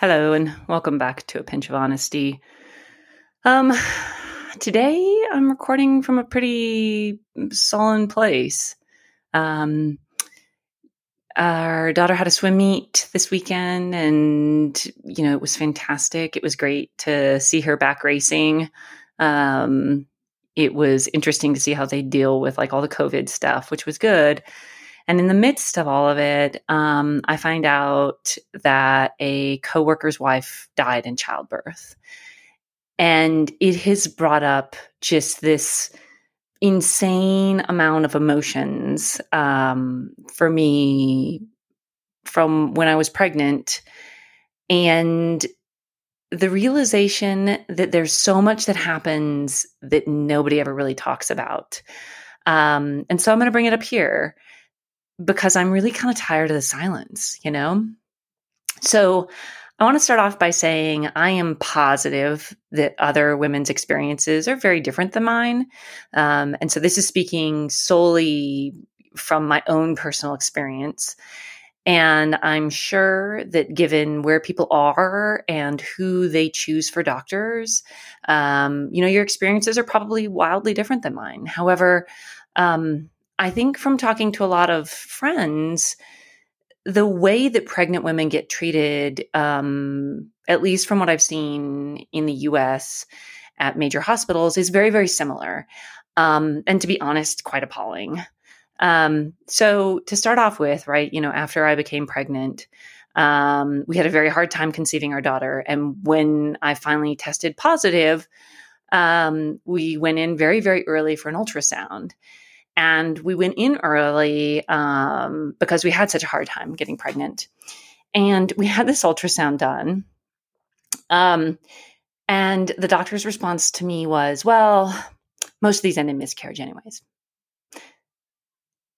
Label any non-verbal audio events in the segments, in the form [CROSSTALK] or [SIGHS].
Hello, and welcome back to A Pinch of Honesty. Um, today I'm recording from a pretty sullen place. Um, our daughter had a swim meet this weekend, and you know it was fantastic. It was great to see her back racing. Um, it was interesting to see how they deal with like all the COVID stuff, which was good. And in the midst of all of it, um, I find out that a coworker's wife died in childbirth. And it has brought up just this insane amount of emotions um, for me from when I was pregnant. And the realization that there's so much that happens that nobody ever really talks about. Um, and so I'm going to bring it up here because I'm really kind of tired of the silence, you know? So I want to start off by saying I am positive that other women's experiences are very different than mine. Um, and so this is speaking solely from my own personal experience. And I'm sure that given where people are and who they choose for doctors, um, you know, your experiences are probably wildly different than mine. However, um, I think from talking to a lot of friends, the way that pregnant women get treated, um, at least from what I've seen in the US at major hospitals, is very, very similar. Um, and to be honest, quite appalling. Um, so, to start off with, right, you know, after I became pregnant, um, we had a very hard time conceiving our daughter. And when I finally tested positive, um, we went in very, very early for an ultrasound. And we went in early um, because we had such a hard time getting pregnant. And we had this ultrasound done. Um, and the doctor's response to me was, well, most of these end in miscarriage, anyways.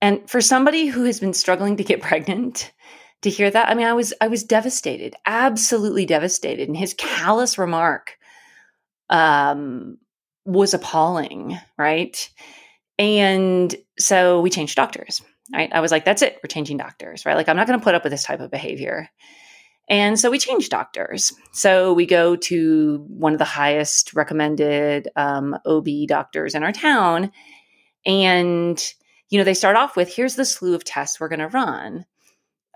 And for somebody who has been struggling to get [LAUGHS] pregnant, to hear that, I mean, I was I was devastated, absolutely devastated. And his callous remark um, was appalling, right? And so we changed doctors, right? I was like, that's it, we're changing doctors, right? Like, I'm not going to put up with this type of behavior. And so we changed doctors. So we go to one of the highest recommended um, OB doctors in our town. And, you know, they start off with here's the slew of tests we're going to run.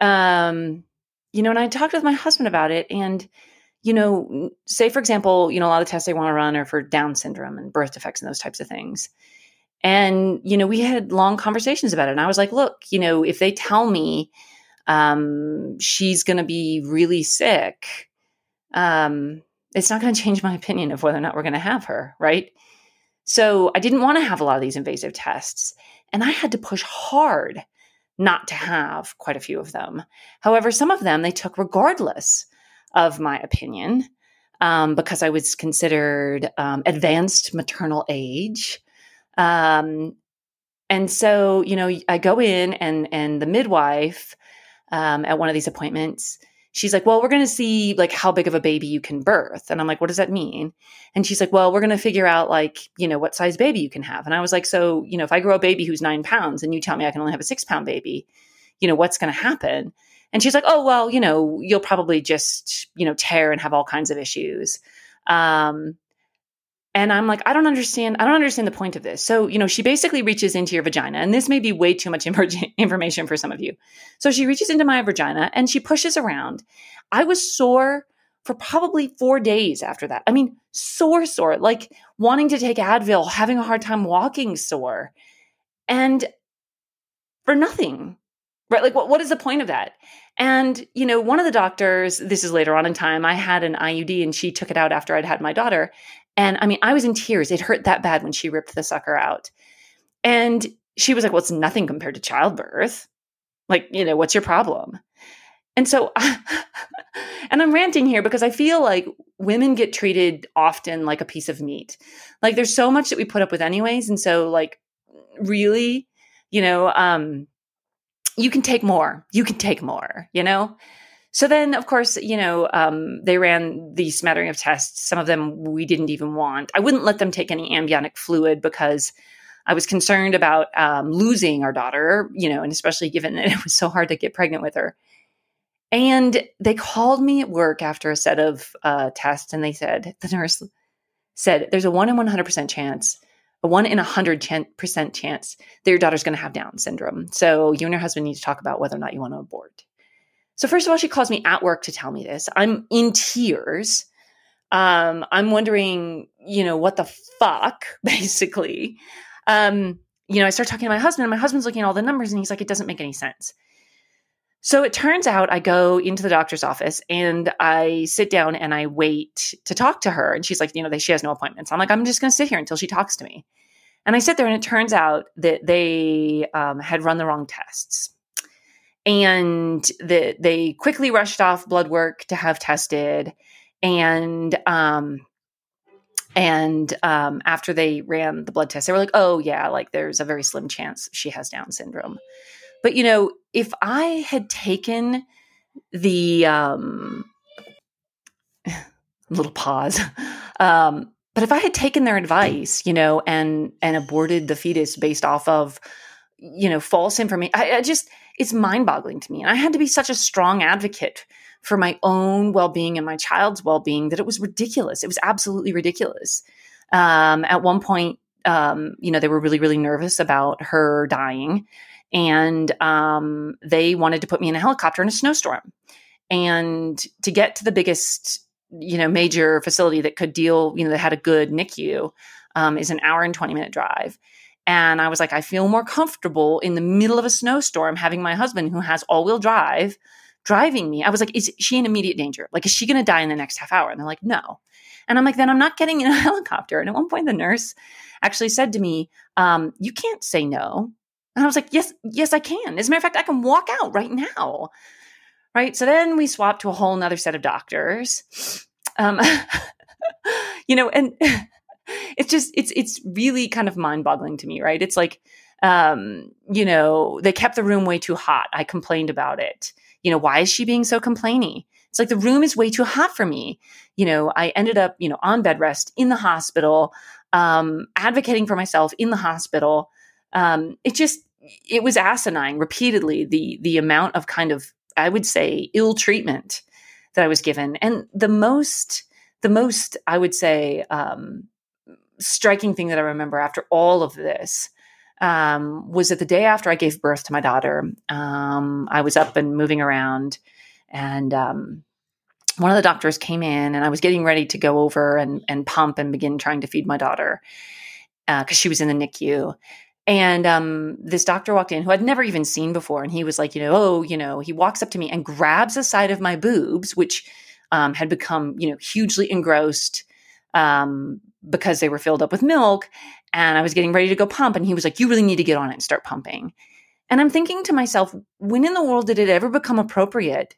Um, you know, and I talked with my husband about it. And, you know, say, for example, you know, a lot of the tests they want to run are for Down syndrome and birth defects and those types of things. And, you know, we had long conversations about it. And I was like, look, you know, if they tell me um, she's going to be really sick, um, it's not going [LAUGHS] to change my opinion of whether or not we're going to have her. Right. So I didn't want to have a lot of these invasive tests. And I had to push hard not to have quite a few of them. However, some of them they took regardless of my opinion um, because I was considered um, advanced maternal age. Um, and so, you know, I go in and and the midwife um, at one of these appointments, she's like, "Well, we're going to see like how big of a baby you can birth." And I'm like, "What does that mean?" And she's like, "Well, we're going to figure out like you know what size baby you can have." And I was like, "So you know, if I grow a baby who's nine pounds and you tell me I can only have a six pound baby, you know what's going to happen?" And she's like, "Oh, well, you know, you'll probably just you know tear and have all kinds of issues." Um, and I'm like, I don't understand. I don't understand the point of this. So, you know, she basically reaches into your vagina, and this may be way too much [LAUGHS] information for some of you. So, she reaches into my vagina and she pushes around. I was sore for probably four days after that. I mean, sore, sore, like wanting to take Advil, having a hard time walking sore, and for nothing, right? Like, what, what is the point of that? And, you know, one of the doctors, this is later on in time, I had an IUD and she took it out after I'd had my daughter. And I mean, I was in tears. It hurt that bad when she ripped the sucker out. And she was like, Well, it's nothing compared to childbirth. Like, you know, what's your problem? And so, [LAUGHS] and I'm ranting here because I feel like women get treated often like a piece of meat. Like, there's so much that we put up with, anyways. And so, like, really, you know, um, you can take more. You can take more, you know? So then, of course, you know, um, they ran the smattering of tests. Some of them we didn't even want. I wouldn't let them take any amniotic fluid because I was concerned about um, losing our daughter, you know, and especially given that [LAUGHS] it was so hard to get pregnant with her. And they called me at work after a set of uh, tests, and they said the nurse said there's a one in one hundred percent chance, a one in a hundred percent chance that your daughter's going to have Down syndrome. So you and your husband need to talk about whether or not you want to abort. So first of all, she calls me at work to tell me this. I'm in tears. Um, I'm wondering, you know, what the fuck, [LAUGHS] basically. Um, you know, I start talking to my husband, and my husband's looking at all the numbers, and he's like, it doesn't make any sense. So it turns out I go into the doctor's office and I sit down and I wait to talk to her. And she's like, you know, she has no appointments. I'm like, I'm just going to sit here until she talks to me. And I sit there and it turns out that they um, had run the wrong tests and that they quickly rushed off blood work to have tested. And, um, and um, after they ran the blood test, they were like, oh, yeah, like there's a very slim chance she has Down syndrome. But you know, if I had taken the um, [LAUGHS] little pause, um, but if I had taken their advice, you know, and and aborted the fetus based off of you know false information, I, I just it's mind boggling to me, and I had to be such a strong advocate for my own well being and my child's well being that it was ridiculous. It was absolutely ridiculous. Um, at one point, um, you know, they were really, really nervous about her dying and um, they wanted to put me in a helicopter in a snowstorm and to get to the biggest you know major facility that could deal you know that had a good nicu um, is an hour and 20 minute drive and i was like i feel more comfortable in the middle of a snowstorm having my husband who has all-wheel drive driving me i was like is she in immediate danger like is she going to die in the next half hour and they're like no and i'm like then i'm not getting in a [LAUGHS] helicopter and at one point the nurse actually said to me um, you can't say no and I was like, yes, yes, I can. As a matter of fact, I can walk out right now. Right. So then we swapped to a whole nother set of doctors. Um, [LAUGHS] you know, and [LAUGHS] it's just, it's, it's really kind of mind boggling to me, right? It's like, um, you know, they kept the room way too hot. I complained about it. You know, why is she being so complainy? It's like the room is way too hot for me. You know, I ended up, you know, on bed rest in the hospital, um, advocating for myself in the hospital um, it just it was asinine repeatedly the the amount of kind of I would say ill treatment that I was given, and the most the most I would say um, striking thing that I remember after all of this um, was that the day after I gave birth to my daughter, um, I was up and moving around, and um, one of the doctors came in, and I was getting ready to go over and, and pump and begin trying to feed my daughter because uh, she was in the NICU. And um, this doctor walked in who I'd never even seen before. And he was like, you know, oh, you know, he walks up to me and grabs the side of my boobs, which um, had become, you know, hugely engrossed um, because they were filled up with milk. And I was getting ready to go pump. And he was like, you really need to get on it and start pumping. And I'm thinking to myself, when in the world did it ever become appropriate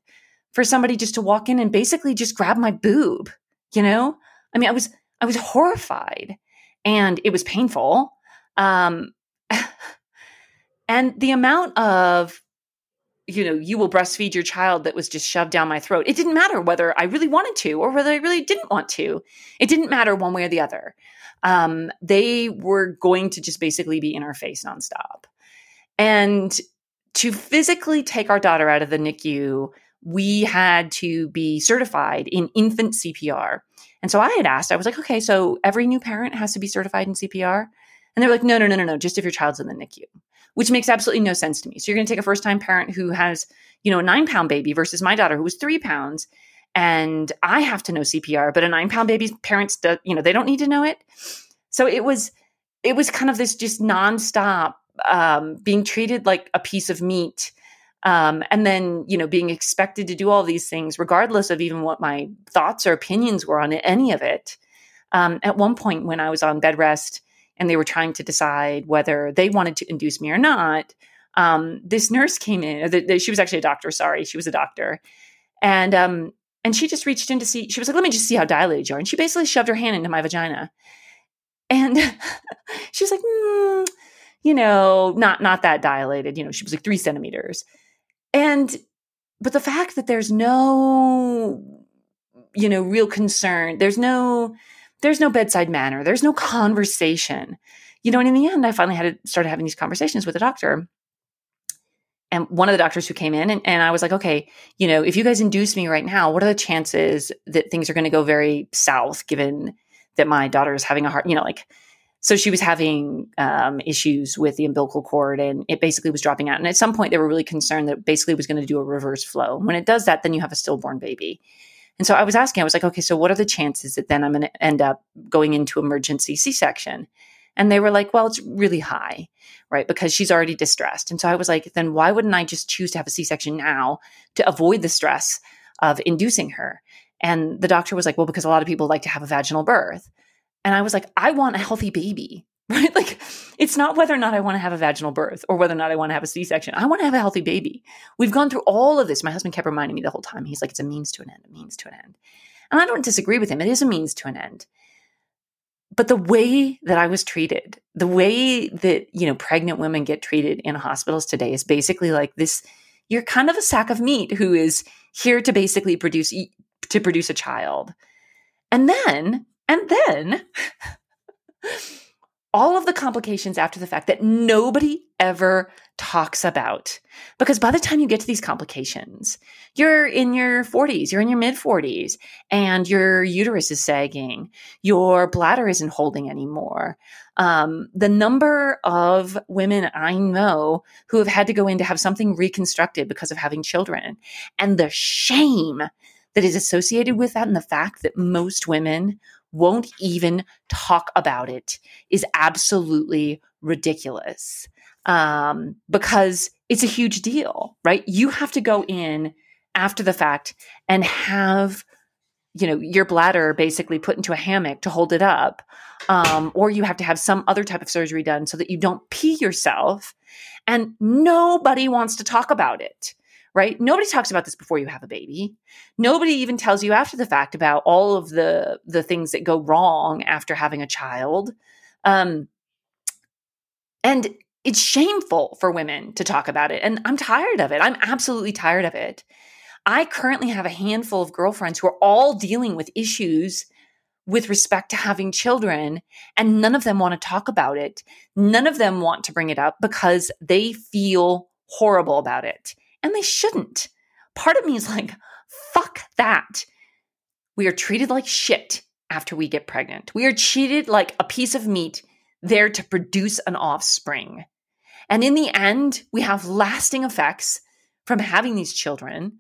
for somebody just to walk in and basically just grab my boob? You know, I mean, I was, I was horrified and it was painful. Um, [LAUGHS] and the amount of you know, you will breastfeed your child that was just shoved down my throat. It didn't matter whether I really wanted to or whether I really didn't want to. It didn't matter one way or the other. Um, they were going to just basically be in our face nonstop. And to physically take our daughter out of the NICU, we had to be certified in infant CPR. And so I had asked, I was like, okay, so every new parent has to be certified in CPR? And they're like, no, no, no, no, no, just if your child's in the NICU, which makes absolutely no sense to me. So you're going to take a first time parent who has, you know, a nine pound baby versus my daughter who was three pounds. And I have to know CPR, but a nine pound baby's parents, do, you know, they don't need to know it. So it was, it was kind of this just nonstop um, being treated like a piece of meat. Um, and then, you know, being expected to do all these things, regardless of even what my thoughts or opinions were on any of it. Um, at one point, when I was on bed rest, and they were trying to decide whether they wanted to induce me or not, um, this nurse came in. The, the, she was actually a doctor. Sorry, she was a doctor, and um, and she just reached in to see. She was like, "Let me just see how dilated you are," and she basically shoved her hand into my vagina, and [LAUGHS] she was like, mm, "You know, not not that dilated. You know, she was like three centimeters." And but the fact that there's no, you know, real concern. There's no there's no bedside manner, there's no conversation. You know, and in the end, I finally had to start having these conversations with the doctor. and one of the doctors who came in and, and I was like, okay, you know, if you guys induce me right now, what are the chances that things are going to go very south given that my daughter is having a heart, you know, like, so she was having um, issues with the umbilical cord and it basically was dropping out. And at some point they were really concerned that basically was going to do a reverse flow. When it does that, then you have a stillborn baby. And so I was asking, I was like, okay, so what are the chances that then I'm going to end up going into emergency C section? And they were like, well, it's really high, right? Because she's already distressed. And so I was like, then why wouldn't I just choose to have a C section now to avoid the stress of inducing her? And the doctor was like, well, because a lot of people like to have a vaginal birth. And I was like, I want a healthy baby, [LAUGHS] right? Like, it's not whether or not I want to have a vaginal birth or whether or not I want to have a C section. I want to have a healthy baby. We've gone through all of this. My husband kept reminding me the whole time. He's like, it's a means to an end, a means to an end. And I don't disagree with him. It is a means to an end but the way that I was treated, the way that, you know, pregnant women get treated in hospitals today is basically like this you're kind of a sack of meat who is here to basically produce to produce a child. And then, and then [LAUGHS] all of the complications after the fact that nobody ever talks about. Because by the time you get to these complications, you're in your 40s, you're in your mid 40s, and your uterus is sagging, your bladder isn't holding anymore. Um, the number of women I know who have had to go in to have something reconstructed because of having children, and the shame that is associated with that, and the fact that most women won't even talk about it is absolutely ridiculous um, because it's a huge deal, right? You have to go in after the fact and have you know your bladder basically put into a hammock to hold it up um, or you have to have some other type of surgery done so that you don't pee yourself and nobody wants to talk about it right nobody talks about this before you have a baby nobody even tells you after the fact about all of the the things that go wrong after having a child um, and it's shameful for women to talk about it. And I'm tired of it. I'm absolutely tired of it. I currently have a handful of girlfriends who are all dealing with issues with respect to having children, and none of them want to talk about it. None of them want to bring it up because they feel horrible about it. And they shouldn't. Part of me is like, fuck that. We are treated like shit after we get pregnant. We are treated like a piece of meat there to produce an offspring. And in the end, we have lasting effects from having these children,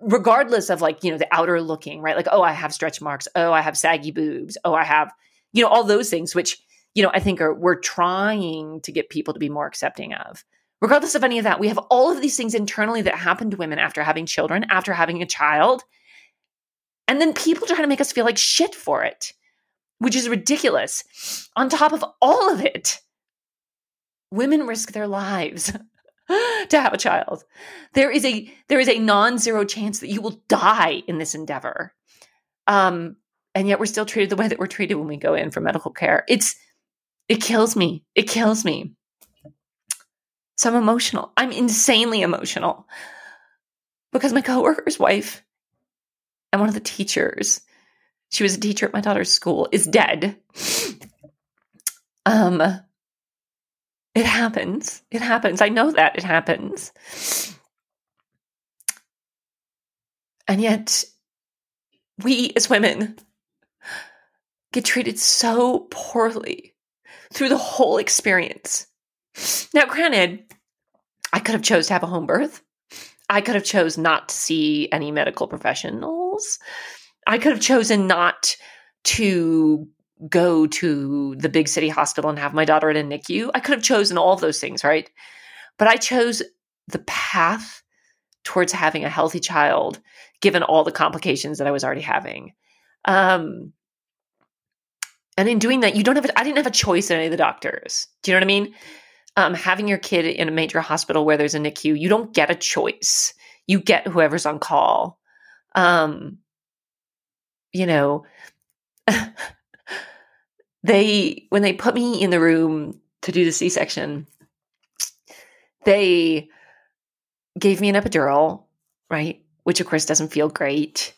regardless of like, you know, the outer looking, right? Like, oh, I have stretch marks. Oh, I have saggy boobs. Oh, I have, you know, all those things, which, you know, I think are, we're trying to get people to be more accepting of. Regardless of any of that, we have all of these things internally that happen to women after having children, after having a child. And then people try to make us feel like shit for it, which is ridiculous. On top of all of it, women risk their lives [LAUGHS] to have a child. There is a there is a non-zero chance that you will die in this endeavor. Um, and yet we're still treated the way that we're treated when we go in for medical care. It's it kills me. It kills me. So I'm emotional. I'm insanely emotional because my coworker's wife and one of the teachers, she was a teacher at my daughter's school, is dead. Um, it happens. It happens. I know that it happens. And yet, we as women get treated so poorly through the whole experience. Now, granted, I could have chose to have a home birth. I could have chose not to see any medical professionals. I could have chosen not to go to the big city hospital and have my daughter in a NICU. I could have chosen all of those things, right? But I chose the path towards having a healthy child, given all the complications that I was already having. Um, and in doing that, you don't have. A, I didn't have a choice in any of the doctors. Do you know what I mean? Um, having your kid in a major hospital where there's a NICU, you don't get a choice. You get whoever's on call. Um, you know, [LAUGHS] they when they put me in the room to do the C-section, they gave me an epidural, right? Which of course doesn't feel great.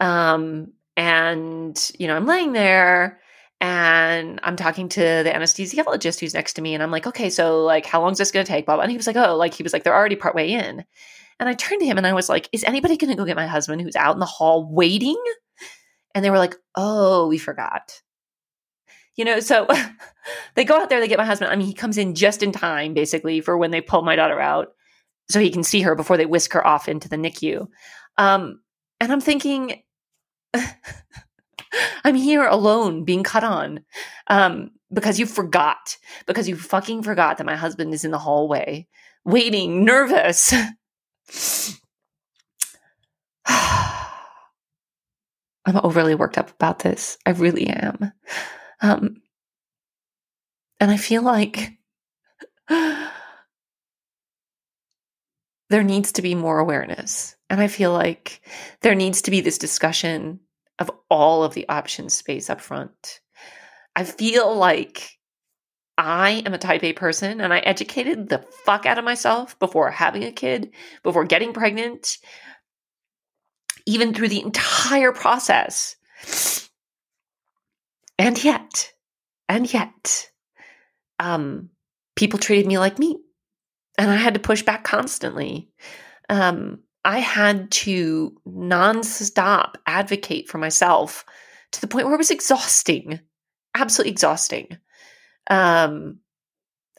Um, and you know, I'm laying there and I'm talking to the anesthesiologist who's next to me, and I'm like, okay, so like, how long is this going to take? Blah. And he was like, oh, like he was like, they're already partway in. And I turned to him and I was like, is anybody going to go get my husband who's out in the hall waiting? And they were like, oh, we forgot. You know, so [LAUGHS] they go out there, they get my husband. I mean, he comes in just in time, basically, for when they pull my daughter out so he can see her before they whisk her off into the NICU. Um, and I'm thinking, [LAUGHS] [LAUGHS] I'm here alone being cut on um, because you forgot, because you fucking forgot that my husband is in the hallway waiting, nervous. [SIGHS] I'm overly worked up about this. I really am. Um, and I feel like [SIGHS] there needs to be more awareness. And I feel like there needs to be this discussion of all of the options space up front. I feel like I am a type A person and I educated the fuck out of myself before having a kid, before getting pregnant, even through the entire process. And yet, and yet, um, people treated me like meat. And I had to push back constantly. Um, I had to nonstop advocate for myself to the point where it was exhausting, absolutely exhausting. Um,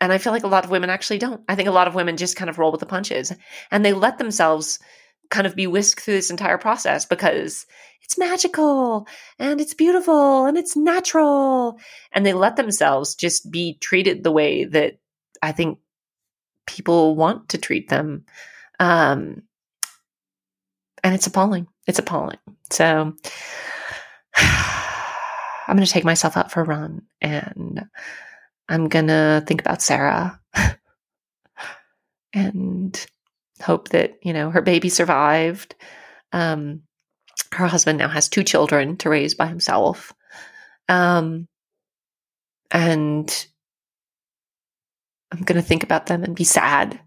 and I feel like a lot of women actually don't. I think a lot of women just kind of roll with the punches and they let themselves kind of be whisked through this entire process because it's magical and it's beautiful and it's natural. And they let themselves just be treated the way that I think people want to treat them. Um, it's appalling. It's appalling. So [SIGHS] I'm going to take myself out for a run and I'm going to think about Sarah [LAUGHS] and hope that, you know, her baby survived. Um, her husband now has two children to raise by himself. Um, and I'm going to think about them and be sad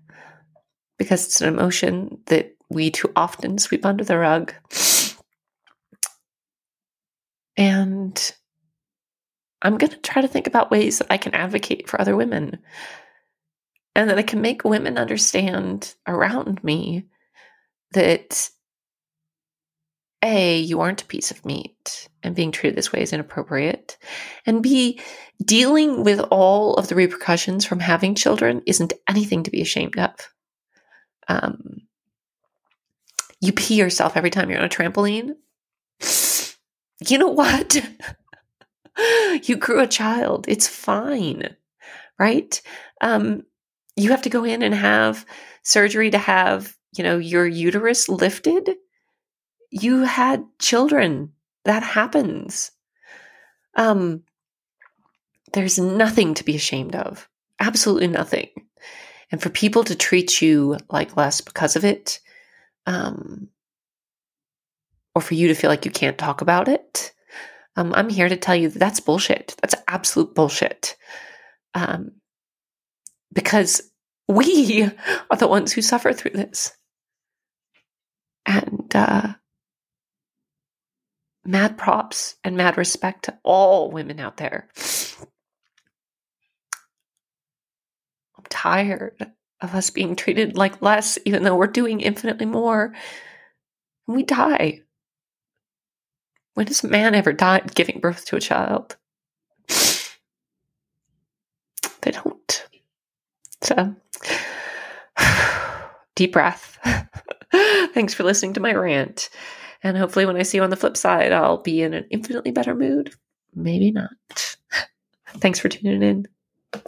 because it's an emotion that we too often sweep under the rug. And I'm going to try to think about ways that I can advocate for other women and that I can make women understand around me that A, you aren't a piece of meat and being treated this way is inappropriate. And B, dealing with all of the repercussions from having children isn't anything to be ashamed of. Um, you pee yourself every time you're on a trampoline. You know what? [LAUGHS] you grew a child. It's fine, right? Um, you have to go in and have surgery to have, you know, your uterus lifted. You had children. That happens. Um, there's nothing to be ashamed of. Absolutely nothing. And for people to treat you like less because of it, um, or for you to feel like you can't talk about it, um, I'm here to tell you that that's bullshit. That's absolute bullshit. Um, because we [LAUGHS] are the ones who suffer through this. And uh, mad props and mad respect to all women out there. I'm tired of us being treated like less, even though we're doing infinitely more. And we die. When does a man ever die giving birth to a child? They don't. So, [SIGHS] deep breath. [LAUGHS] Thanks for listening to my rant. And hopefully, when I see you on the flip side, I'll be in an infinitely better mood. Maybe not. [LAUGHS] Thanks for tuning in.